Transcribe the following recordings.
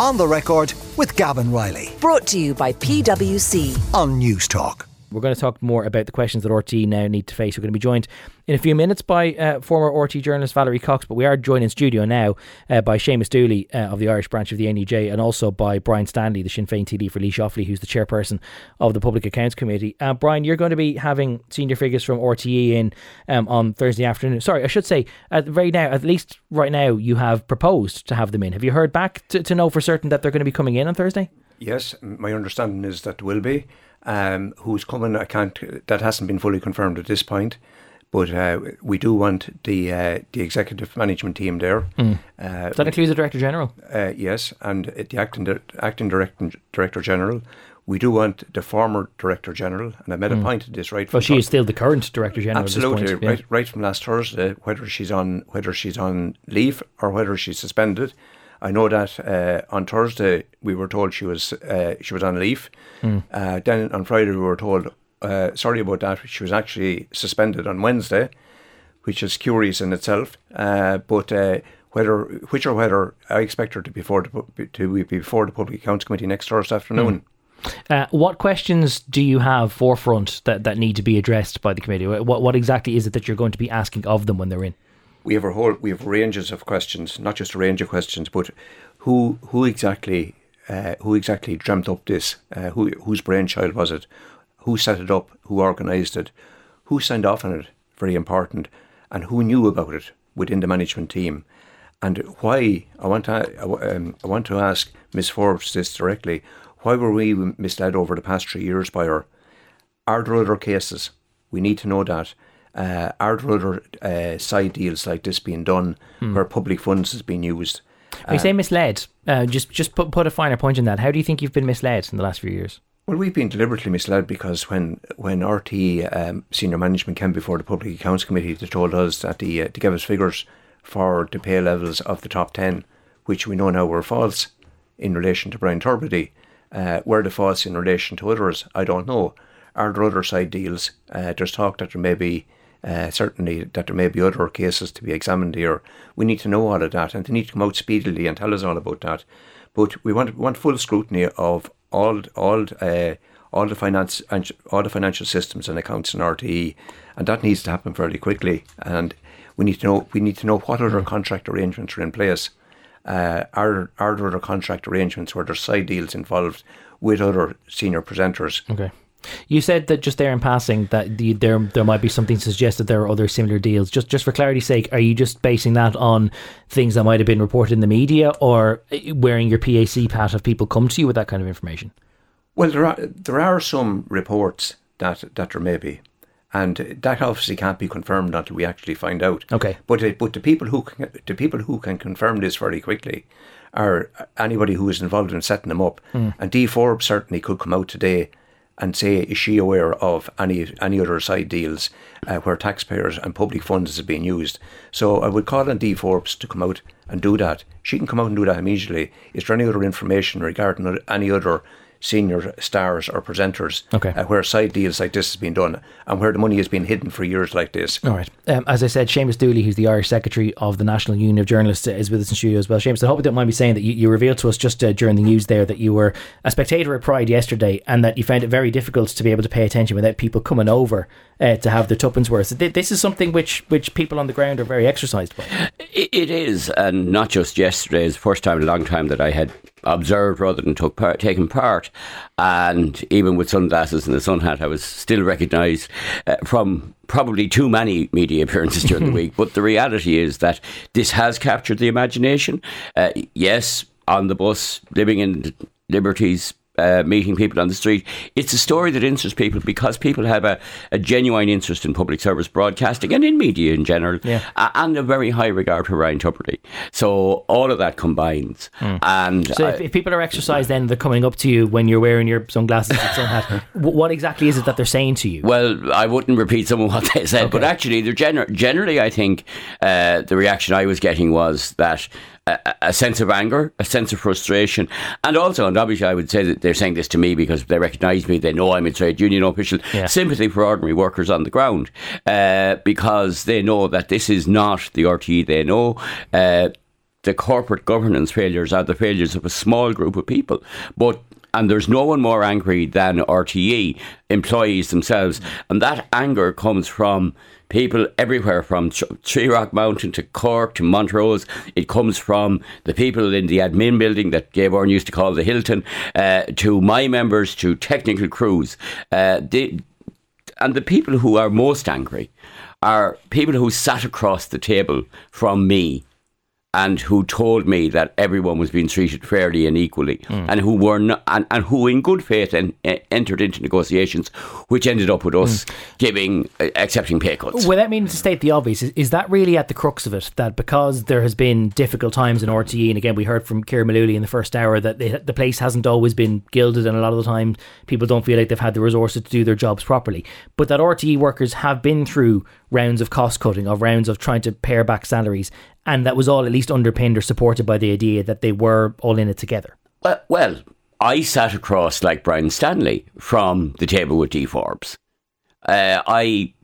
On the record with Gavan Reilly Brought to you by PwC. on News Talk. We're going to talk more about the questions that RTE now need to face. We're going to be joined in a few minutes by uh, former RTE journalist Valerie Cox, but we are joined in studio now uh, by Seamus Dooley uh, of the Irish branch of the NUJ and also by Brian Stanley, the Sinn Féin TD for Laois-Offaly, who's the chairperson of the Public Accounts Committee. Uh, Brian, you're going to be having senior figures from RTE in um, on Thursday afternoon. Sorry, I should say, at very now, at least right now, you have proposed to have them in. Have you heard back to, to know for certain that they're going to be coming in on Thursday? Yes, my understanding is that will be. Um, who's coming? I can't. That hasn't been fully confirmed at this point, but uh, we do want the uh, the executive management team there. Uh, Does that include the Director General? uh, yes, and uh, the acting di- acting director director general. We do want the former director general, and I made a point of this right. Well, she is still the current Director General Absolutely, point. yeah. right, right from last Thursday, whether she's on whether she's on leave or whether she's suspended. I know that uh, on Thursday we were told she was uh, she was on leave. Hmm. Uh, then on Friday we were told uh, sorry about that. She was actually suspended on Wednesday, which is curious in itself. Uh, but uh, whether which or whether I expect her to be before the, to be before the Public Accounts Committee next Thursday afternoon. Uh, what questions do you have forefront that, that need to be addressed by the committee? What what exactly is it that you're going to be asking of them when they're in? We have a whole we have ranges of questions, not just a range of questions, but who who exactly uh, who exactly dreamt up this? Uh, who whose brainchild was it? Who set it up? Who organised it? Who signed off on it? Very important, and who knew about it within the management team? And why? I want to um, I want to ask Miss Forbes this directly. Why were we misled over the past three years by her? Are there other cases? We need to know that. Uh, are there other uh, side deals like this being done where public funds has been used? When you say misled, uh, just just put put a finer point on that. How do you think you've been misled in the last few years? Well, we've been deliberately misled because when when RTE um, senior management came before the Public Accounts Committee, they told us that the uh, to give us figures for the pay levels of the top ten, which we know now were false in relation to Ryan Tubridy. Uh, were they false in relation to others? I don't know. Are there other side deals? Uh, there's talk that there may be. Uh, certainly, that there may be other cases to be examined here. We need to know all of that, and they need to come out speedily and tell us all about that. But we want we want full scrutiny of all all uh, all the finance all the financial systems and accounts in RTE, and that needs to happen fairly quickly. And we need to know we need to know what other contract arrangements are in place. Uh, are are there other contract arrangements where there's side deals involved with other senior presenters? Okay. You said that just there in passing that the, there there might be something to suggest that there are other similar deals. Just just for clarity's sake, are you just basing that on things that might have been reported in the media, or uh, wearing your PAC pat have people come to you with that kind of information? Well, there are there are some reports that that there may be, and that obviously can't be confirmed until we actually find out. Okay. But it, but the people who can, the people who can confirm this very quickly are anybody who is involved in setting them up. And Dee Forbes certainly could come out today and say is she aware of any any other side deals uh, where taxpayers and public funds is being used. So I would call on Dee Forbes to come out and do that. She can come out and do that immediately. Is there any other information regarding any other senior stars or presenters Okay. uh, where side deals like this has been done and where the money has been hidden for years like this? All right. Um, as I said, Seamus Dooley, who's the Irish Secretary of the National Union of Journalists, uh, is with us in studio as well. Seamus, I hope you don't mind me saying that you, you revealed to us just uh, during the news there that you were a spectator at Pride yesterday and that you found it very difficult to be able to pay attention without people coming over uh, to have their tuppence worth. Th- This is something which, which people on the ground are very exercised by. It, it is, and not just yesterday. It's the first time in a long time that I had observed rather than took part, taken part. And even with sunglasses and a sun hat, I was still recognised uh, from probably too many media appearances during the week. But the reality is that this has captured the imagination. Uh, yes, on the bus, living in liberties, uh, meeting people on the street. It's a story that interests people because people have a, a genuine interest in public service broadcasting and in media in general, Yeah. a- and a very high regard for Ryan Tubridy. So all of that combines, and Hmm. So I- if, if people are exercised, then they're coming up to you when you're wearing your sunglasses and sun hat. What exactly is it that they're saying to you? Well, I wouldn't repeat some of what they said, but actually, they're gener- generally, I think uh, the reaction I was getting was that a, a sense of anger, a sense of frustration, and also, and obviously, I would say that they're saying this to me because they recognise me, they know I'm a trade union official, Yeah. sympathy for ordinary workers on the ground, uh, because they know that this is not the RTE they know. Uh, the corporate governance failures are the failures of a small group of people. But and there's no one more angry than RTE employees themselves, and that anger comes from people everywhere from Three Rock Mountain to Cork to Montrose. It comes from the people in the admin building that Gay Byrne used to call the Hilton, uh, to my members, to technical crews. Uh, they, and the people who are most angry are people who sat across the table from me and who told me that everyone was being treated fairly and equally, mm. and who were not, and, and who in good faith en- entered into negotiations, which ended up with us mm. giving uh, accepting pay cuts. Well, that means to state the obvious, is, is, that really at the crux of it? That because there has been difficult times in RTE, and again we heard from Kieran Mullooly in the first hour that they, the place hasn't always been gilded, and a lot of the time people don't feel like they've had the resources to do their jobs properly. But that RTE workers have been through rounds of cost cutting, of rounds of trying to pare back salaries, and that was all at least underpinned or supported by the idea that they were all in it together. Well, well I sat across like Brian Stanley from the table with Dee Forbes. Uh, I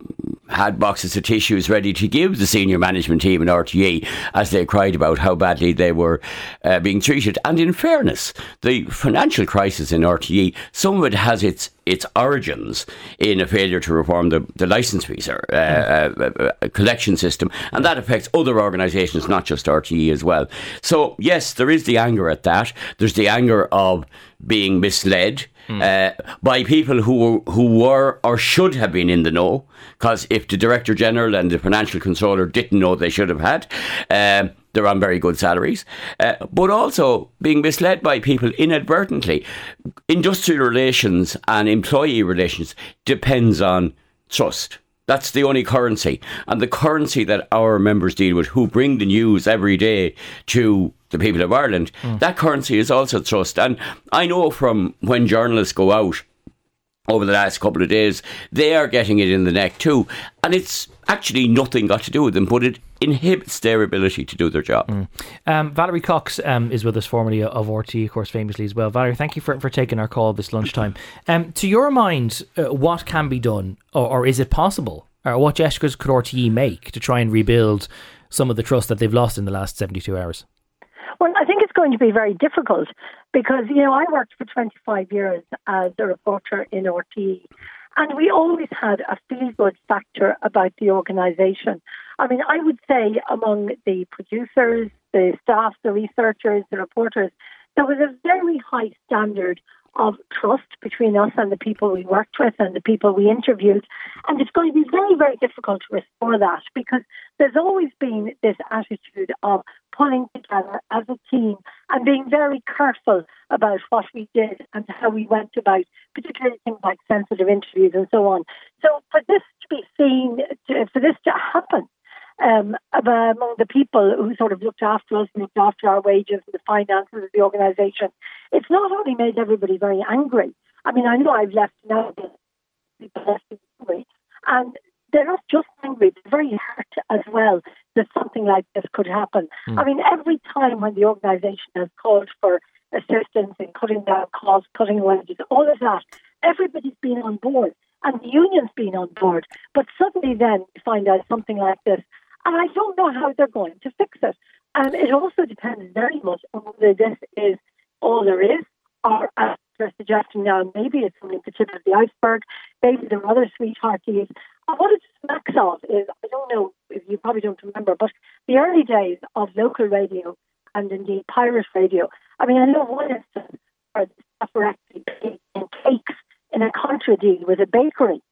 had boxes of tissues ready to give the senior management team in RTE as they cried about how badly they were uh, being treated. And in fairness, the financial crisis in RTE, some of it has its its origins in a failure to reform the, the licence fees or uh, uh, uh, collection system, and that affects other organisations, not just RTE as well. So yes, there is the anger at that. There's the anger of being misled mm. uh, by people who who were or should have been in the know. Because if the director general and the financial controller didn't know, they should have had. Uh, they're on very good salaries, uh, but also being misled by people inadvertently. Industrial relations and employee relations depends on trust. That's the only currency. And the currency that our members deal with, who bring the news every day to the people of Ireland, mm. that currency is also trust. And I know from when journalists go out over the last couple of days, they are getting it in the neck too. And it's actually nothing got to do with them, but it inhibits their ability to do their job. Mm. Um, Valerie Cox um, is with us, formerly of RTE, of course, famously as well. Valerie, thank you for, for taking our call this lunchtime. Um, to your mind, uh, what can be done, or, or is it possible, or what gestures could RTE make to try and rebuild some of the trust that they've lost in the last 72 hours? Well, I think it's going to be very difficult because, you know, I worked for 25 years as a reporter in RTE and we always had a feel good factor about the organisation. I mean, I would say among the producers, the staff, the researchers, the reporters, there was a very high standard of trust between us and the people we worked with and the people we interviewed. And it's going to be very, very difficult to restore that because there's always been this attitude of pulling together as a team and being very careful about what we did and how we went about, particularly things like sensitive interviews and so on. So for this to be seen, for this to happen, um, among the people who sort of looked after us, looked after our wages and the finances of the organisation, it's not only made everybody very angry. I mean, I know I've left now people left angry, and they're not just angry; they're very hurt as well that something like this could happen. Mm. I mean, every time when the organisation has called for assistance in cutting down costs, cutting wages, all of that, everybody's been on board and the union's been on board. But suddenly then you find out something like this and I don't know how they're going to fix it. And it also depends very much on whether this is all there is, or as they're suggesting now, maybe it's only the tip of the iceberg, maybe there are other sweethearties. And what it smacks of is, I don't know if you probably don't remember, but the early days of local radio and indeed pirate radio. I mean, I know one instance where the staff were actually baking cakes in a contra deal with a bakery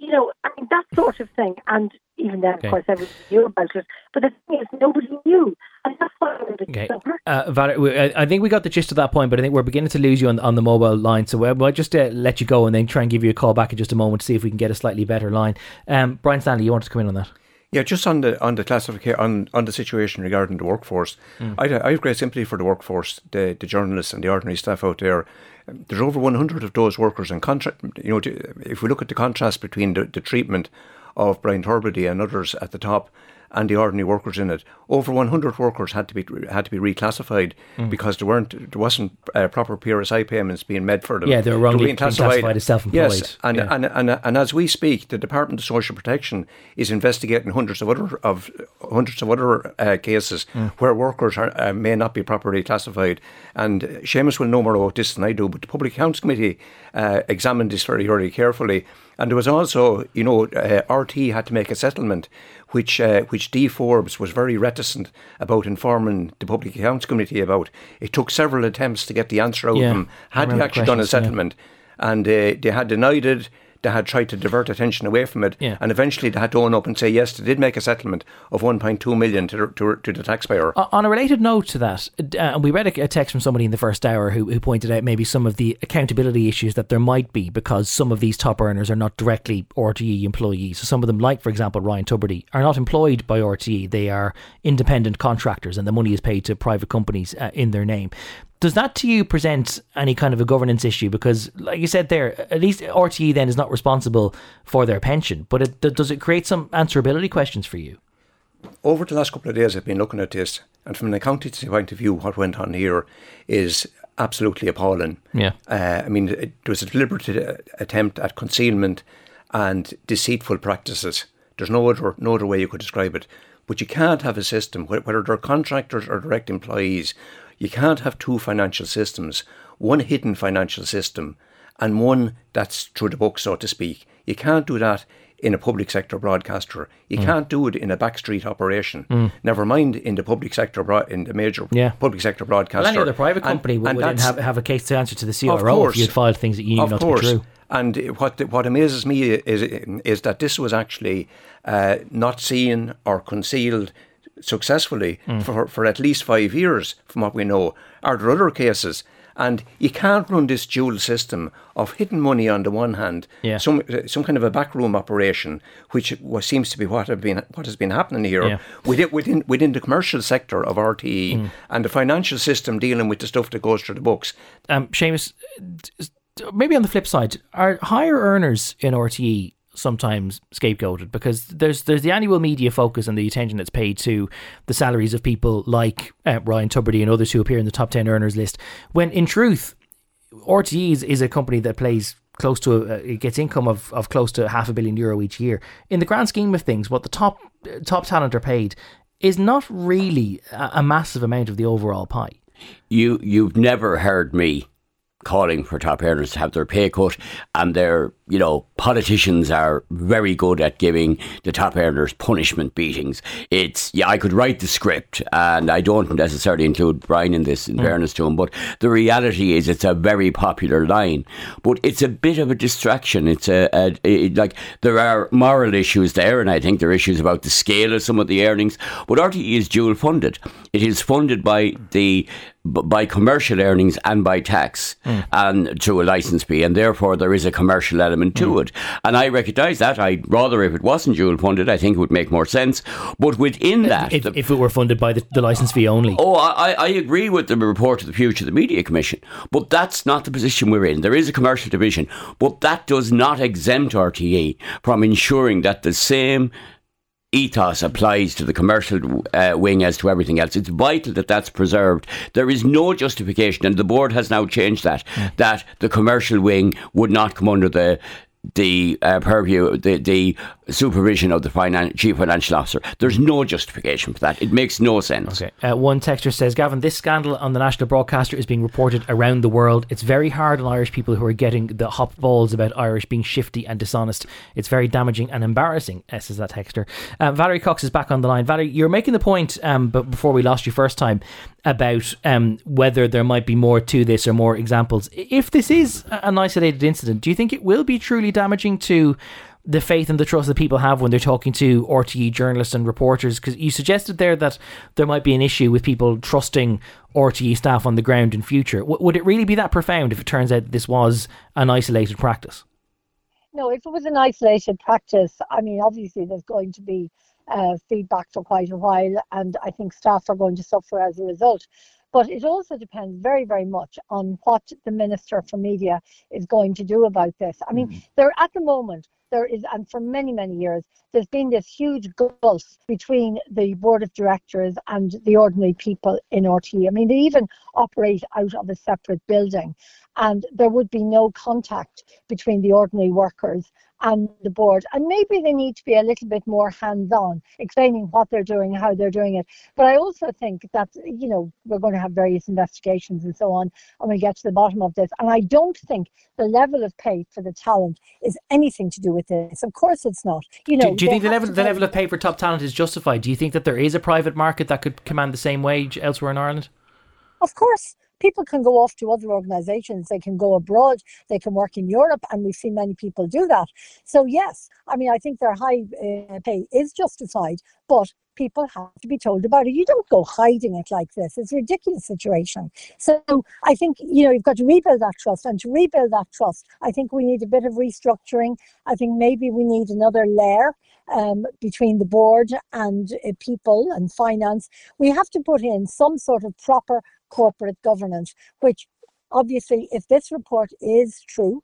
you know, I mean, that sort of thing. And even then, okay. of course, everybody knew about it. But the thing is, nobody knew. And that's why okay. uh, Valerie, I think we got the gist of that point, but I think we're beginning to lose you on, on the mobile line. So we'll, we'll just uh, let you go and then try and give you a call back in just a moment to see if we can get a slightly better line. Um, Brian Stanley, you want to come in on that? Yeah, just on the on the classification on, on the situation regarding the workforce, mm. I, I have great sympathy for the workforce, the the journalists and the ordinary staff out there there's over 100 of those workers in contract. You know, if we look at the contrast between the, the treatment of Brian Tubridy and others at the top and the ordinary workers in it. Over 100 workers had to be had to be reclassified mm. because there weren't there wasn't uh, proper PRSI payments being made for them. Yeah, they were wrongly they classified. classified as self-employed. Yes, and, yeah. and, and, and, and as we speak, the Department of Social Protection is investigating hundreds of other of hundreds of other uh, cases mm. where workers are, uh, may not be properly classified. And Seamus will know more about this than I do, but the Public Accounts Committee uh, examined this very, very carefully. And there was also, you know, uh, RTE had to make a settlement, which uh, which Dee Forbes was very reticent about informing the Public Accounts Committee about. It took several attempts to get the answer out yeah, of him. Had he actually done a settlement, yeah. and uh, they had denied it they had tried to divert attention away from it, yeah. and eventually they had to own up and say yes, they did make a settlement of 1.2 million to, to, to the taxpayer. On a related note to that, uh, we read a, text from somebody in the first hour who, who pointed out maybe some of the accountability issues that there might be because some of these top earners are not directly RTE employees. So some of them, like for example Ryan Tubridy, are not employed by RTE; they are independent contractors, and the money is paid to private companies uh, in their name. Does that to you present any kind of a governance issue? Because, like you said there, at least RTE then is not responsible for their pension, but it, does it create some answerability questions for you? Over the last couple of days, I've been looking at this, and from an accountancy point of view, what went on here is absolutely appalling. Yeah. Uh, I mean, it, there was a deliberate uh, attempt at concealment and deceitful practices. There's no other no other way you could describe it. But you can't have a system, whether they're contractors or direct employees, you can't have two financial systems, one hidden financial system and one that's through the book, so to speak. You can't do that in a public sector broadcaster. You mm. can't do it in a backstreet operation. Mm. Never mind in the public sector, in the major yeah. public sector broadcaster. Well, any other private company and, would, and have, have a case to answer to the CRO if you had filed things that you knew not course. to be true. And what what amazes me is is that this was actually uh, not seen or concealed successfully mm. for, for at least five years, from what we know. Are there other cases? And you can't run this dual system of hidden money on the one hand, yeah. some some kind of a backroom operation, which seems to be what have been what has been happening here yeah. within within within the commercial sector of RTE mm. and the financial system dealing with the stuff that goes through the books. Um, Seamus, maybe on the flip side, are higher earners in RTE sometimes scapegoated? Because there's there's the annual media focus and the attention that's paid to the salaries of people like uh, Ryan Tubridy and others who appear in the top 10 earners list. When in truth RTE is, is a company that plays close to a, it gets income of, of close to half a billion euro each year. In the grand scheme of things what the top top talent are paid is not really a, a massive amount of the overall pie. You you've never heard me calling for top earners to have their pay cut, and their you know politicians are very good at giving the top earners punishment beatings. It's yeah, I could write the script, and I don't necessarily include Brian in this, in mm. fairness to him, but the reality is it's a very popular line, but it's a bit of a distraction. It's a, a it, like there are moral issues there, and I think there are issues about the scale of some of the earnings. But RTE is dual funded. It is funded by the by commercial earnings and by tax mm. and through a license fee, and therefore there is a commercial element to mm. it. And I recognise that. I'd rather if it wasn't dual funded, I think it would make more sense. But within that, if, the, if it were funded by the, the license fee only, oh, I, I agree with the report of the future of the Media Commission, but that's not the position we're in. There is a commercial division, but that does not exempt RTE from ensuring that the same ethos applies to the commercial uh, wing as to everything else. It's vital that that's preserved. There is no justification, and the board has now changed that, mm. that the commercial wing would not come under the the uh, purview, the, the supervision of the finan- chief financial officer. There's no justification for that. It makes no sense. Okay. Uh, one texter says, Gavan, this scandal on the national broadcaster is being reported around the world. It's very hard on Irish people who are getting the hop balls about Irish being shifty and dishonest. It's very damaging and embarrassing, uh, says that texter. Uh, Valerie Cox is back on the line. Valerie, you're making the point, um, but before we lost you first time, about um, whether there might be more to this or more examples. If this is an isolated incident, do you think it will be truly damaging to the faith and the trust that people have when they're talking to RTE journalists and reporters? Because you suggested there that there might be an issue with people trusting RTE staff on the ground in future. W- would it really be that profound if it turns out this was an isolated practice? No, if it was an isolated practice, I mean, obviously there's going to be uh, feedback for quite a while, and I think staff are going to suffer as a result. But it also depends very, very much on what the Minister for Media is going to do about this. I mean, mm-hmm. there at the moment, there is, and for many, many years, there's been this huge gulf between the board of directors and the ordinary people in RTE. I mean, they even operate out of a separate building, and there would be no contact between the ordinary workers and the board. And maybe they need to be a little bit more hands on, explaining what they're doing, how they're doing it. But I also think that, you know, we're going to have various investigations and so on, and we get to the bottom of this. And I don't think the level of pay for the talent is anything to do with this. Of course, it's not. You know, do, do you think the level, the level of pay for top talent is justified? Do you think that there is a private market that could command the same wage elsewhere in Ireland? Of course people can go off to other organizations, they can go abroad, they can work in Europe, and we've seen many people do that. So, yes, I mean, I think their high uh, pay is justified, but people have to be told about it. You don't go hiding it like this. It's a ridiculous situation. So I think, you know, you've got to rebuild that trust. And to rebuild that trust, I think we need a bit of restructuring. I think maybe we need another layer um, between the board and uh, people and finance. We have to put in some sort of proper corporate governance, which obviously, if this report is true,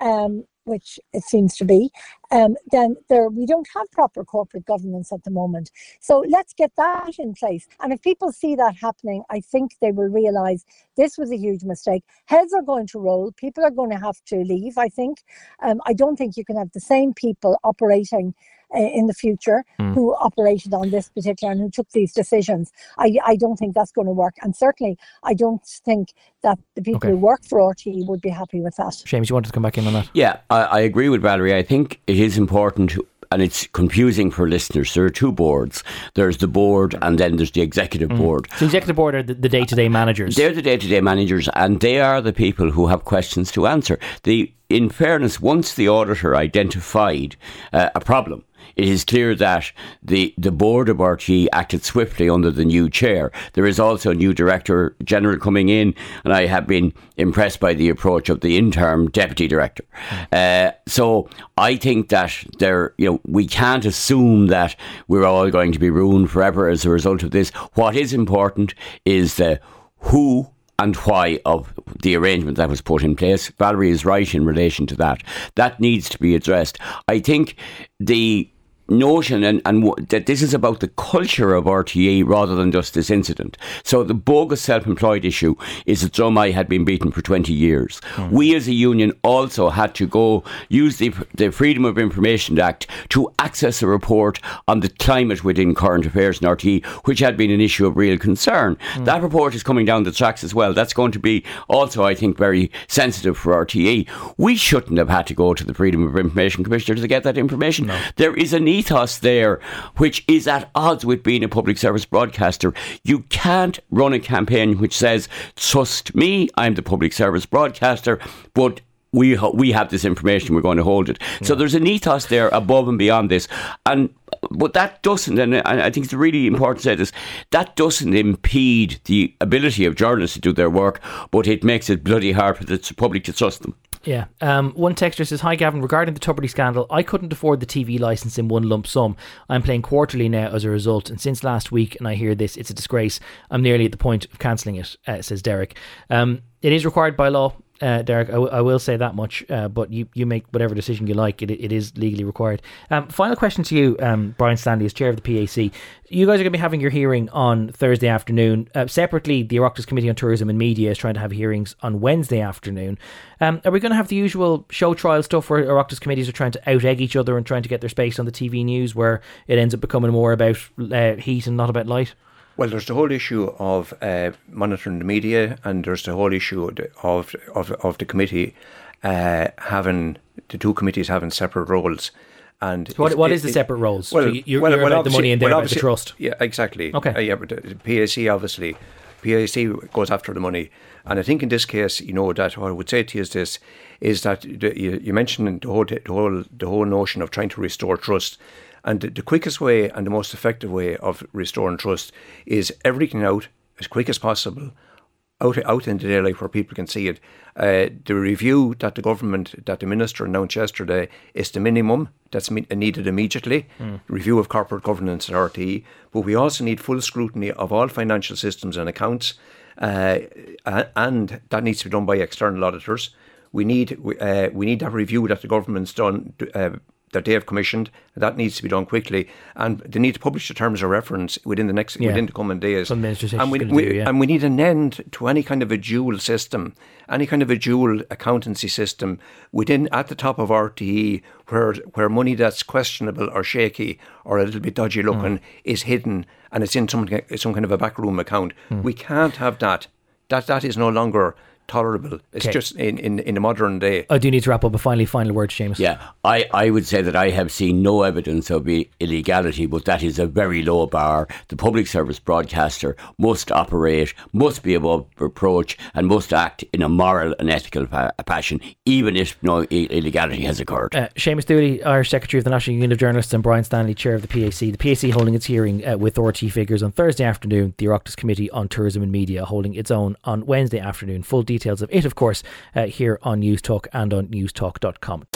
um, which it seems to be, um, then there we don't have proper corporate governance at the moment. So let's get that in place. And if people see that happening, I think they will realise this was a huge mistake. Heads are going to roll. People are going to have to leave. I think. Um, I don't think you can have the same people operating uh, in the future mm. who operated on this particular and who took these decisions. I, I don't think that's going to work. And certainly, I don't think that the people okay. who work for RTE would be happy with that. James, you wanted to come back in on that? Yeah, I, I agree with Valerie. I think it is important to and it's confusing for listeners. There are two boards. There's the board, and then there's the executive mm. board. The executive board are the day to day managers. They're the day to day managers, and they are the people who have questions to answer. The, in fairness, once the auditor identified uh, a problem, it is clear that the, the board of RTE acted swiftly under the new chair. There is also a new director general coming in, and I have been impressed by the approach of the interim deputy director. Uh, so I think that there, you know, we can't assume that we're all going to be ruined forever as a result of this. What is important is the who and why of the arrangement that was put in place. Valerie is right in relation to that. That needs to be addressed. I think the notion and, and w- that this is about the culture of RTE rather than just this incident. So the bogus self-employed issue is that drum I had been beaten for 20 years. Mm. We as a union also had to go use the, the Freedom of Information Act to access a report on the climate within current affairs in RTE, which had been an issue of real concern. Mm. That report is coming down the tracks as well. That's going to be also, I think, very sensitive for RTE. We shouldn't have had to go to the Freedom of Information Commissioner to get that information. No. There is an ethos there which is at odds with being a public service broadcaster. You can't run a campaign which says, trust me, I'm the public service broadcaster, but we we have this information, we're going to hold it. Yeah. So there's an ethos there above and beyond this, and but that doesn't, and I think it's really important to say this, that doesn't impede the ability of journalists to do their work, but it makes it bloody hard for the public to trust them. Yeah. Um, one texter says, Hi Gavan, regarding the Tubridy scandal, I couldn't afford the TV licence in one lump sum. I'm paying quarterly now as a result, and since last week, and I hear this, it's a disgrace. I'm nearly at the point of cancelling it, uh, says Derek. Um, it is required by law uh, Derek. I, w- I will say that much, uh, but you, you make whatever decision you like. It, it is legally required. Um, final question to you, um, Brian Stanley, as chair of the PAC. You guys are going to be having your hearing on Thursday afternoon. Uh, separately, the Oireachtas Committee on Tourism and Media is trying to have hearings on Wednesday afternoon. Um, are we going to have the usual show trial stuff where Oireachtas committees are trying to out egg each other and trying to get their space on the TV news, where it ends up becoming more about uh, heat and not about light? Well, there's the whole issue of uh, monitoring the media, and there's the whole issue of of of the committee uh, having the two committees having separate roles. And so what, what is the separate roles? Well, so you're, well, you're well, about the money and they're well, about the trust. Yeah, exactly. Okay. Uh, yeah, but the PAC obviously, PAC goes after the money, and I think in this case, you know, that what I would say to you is this: is that the, you, you mentioned the whole the whole the whole notion of trying to restore trust. And the, quickest way and the most effective way of restoring trust is everything out as quick as possible, out out in the daylight where people can see it. Uh, the review that the government, that the minister announced yesterday, is the minimum that's needed immediately. Mm. Review of corporate governance at RTE, but we also need full scrutiny of all financial systems and accounts. uh, and that needs to be done by external auditors. We need uh, we need that review that the government's done uh, that they have commissioned. That needs to be done quickly, and they need to publish the terms of reference within the next Yeah. within the coming days. Some ministers and we, we- do, yeah. and we need an end to any kind of a dual system, any kind of a dual accountancy system within at the top of RTE, where where money that's questionable or shaky or a little bit dodgy looking Hmm. is hidden and it's in some some kind of a backroom account. Hmm. We can't have that. That that is no longer tolerable. It's Okay. just in, in, in the modern day. I do need to wrap up. A finally, final word, Seamus. Yeah, I, I would say that I have seen no evidence of i- illegality, but that is a very low bar. The public service broadcaster must operate, must be above reproach, and must act in a moral and ethical pa- passion, even if no illegality has occurred. Uh, Seamus Dooley, Irish Secretary of the National Union of Journalists, and Brian Stanley, Chair of the PAC. The PAC holding its hearing uh, with RTE figures on Thursday afternoon. The Oireachtas Committee on Tourism and Media holding its own on Wednesday afternoon. Full details of it, of course, uh, here on News Talk and on newstalk.com.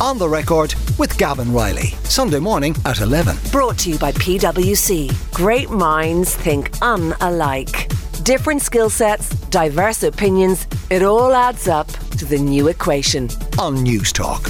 On the record with Gavan Reilly. Sunday morning at 11. Brought to you by PwC. Great minds think unalike. Different skill sets, diverse opinions. It all adds up to the new equation. On News Talk.